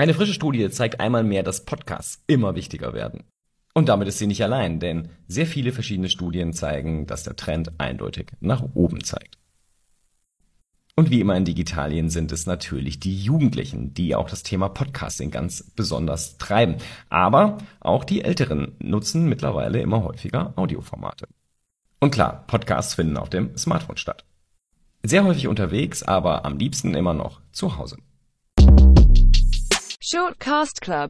Eine frische Studie zeigt einmal mehr, dass Podcasts immer wichtiger werden. Und damit ist sie nicht allein, denn sehr viele verschiedene Studien zeigen, dass der Trend eindeutig nach oben zeigt. Und wie immer in Digitalien sind es natürlich die Jugendlichen, die auch das Thema Podcasting ganz besonders treiben. Aber auch die Älteren nutzen mittlerweile immer häufiger Audioformate. Und klar, Podcasts finden auf dem Smartphone statt. Sehr häufig unterwegs, aber am liebsten immer noch zu Hause. Short Cast Club.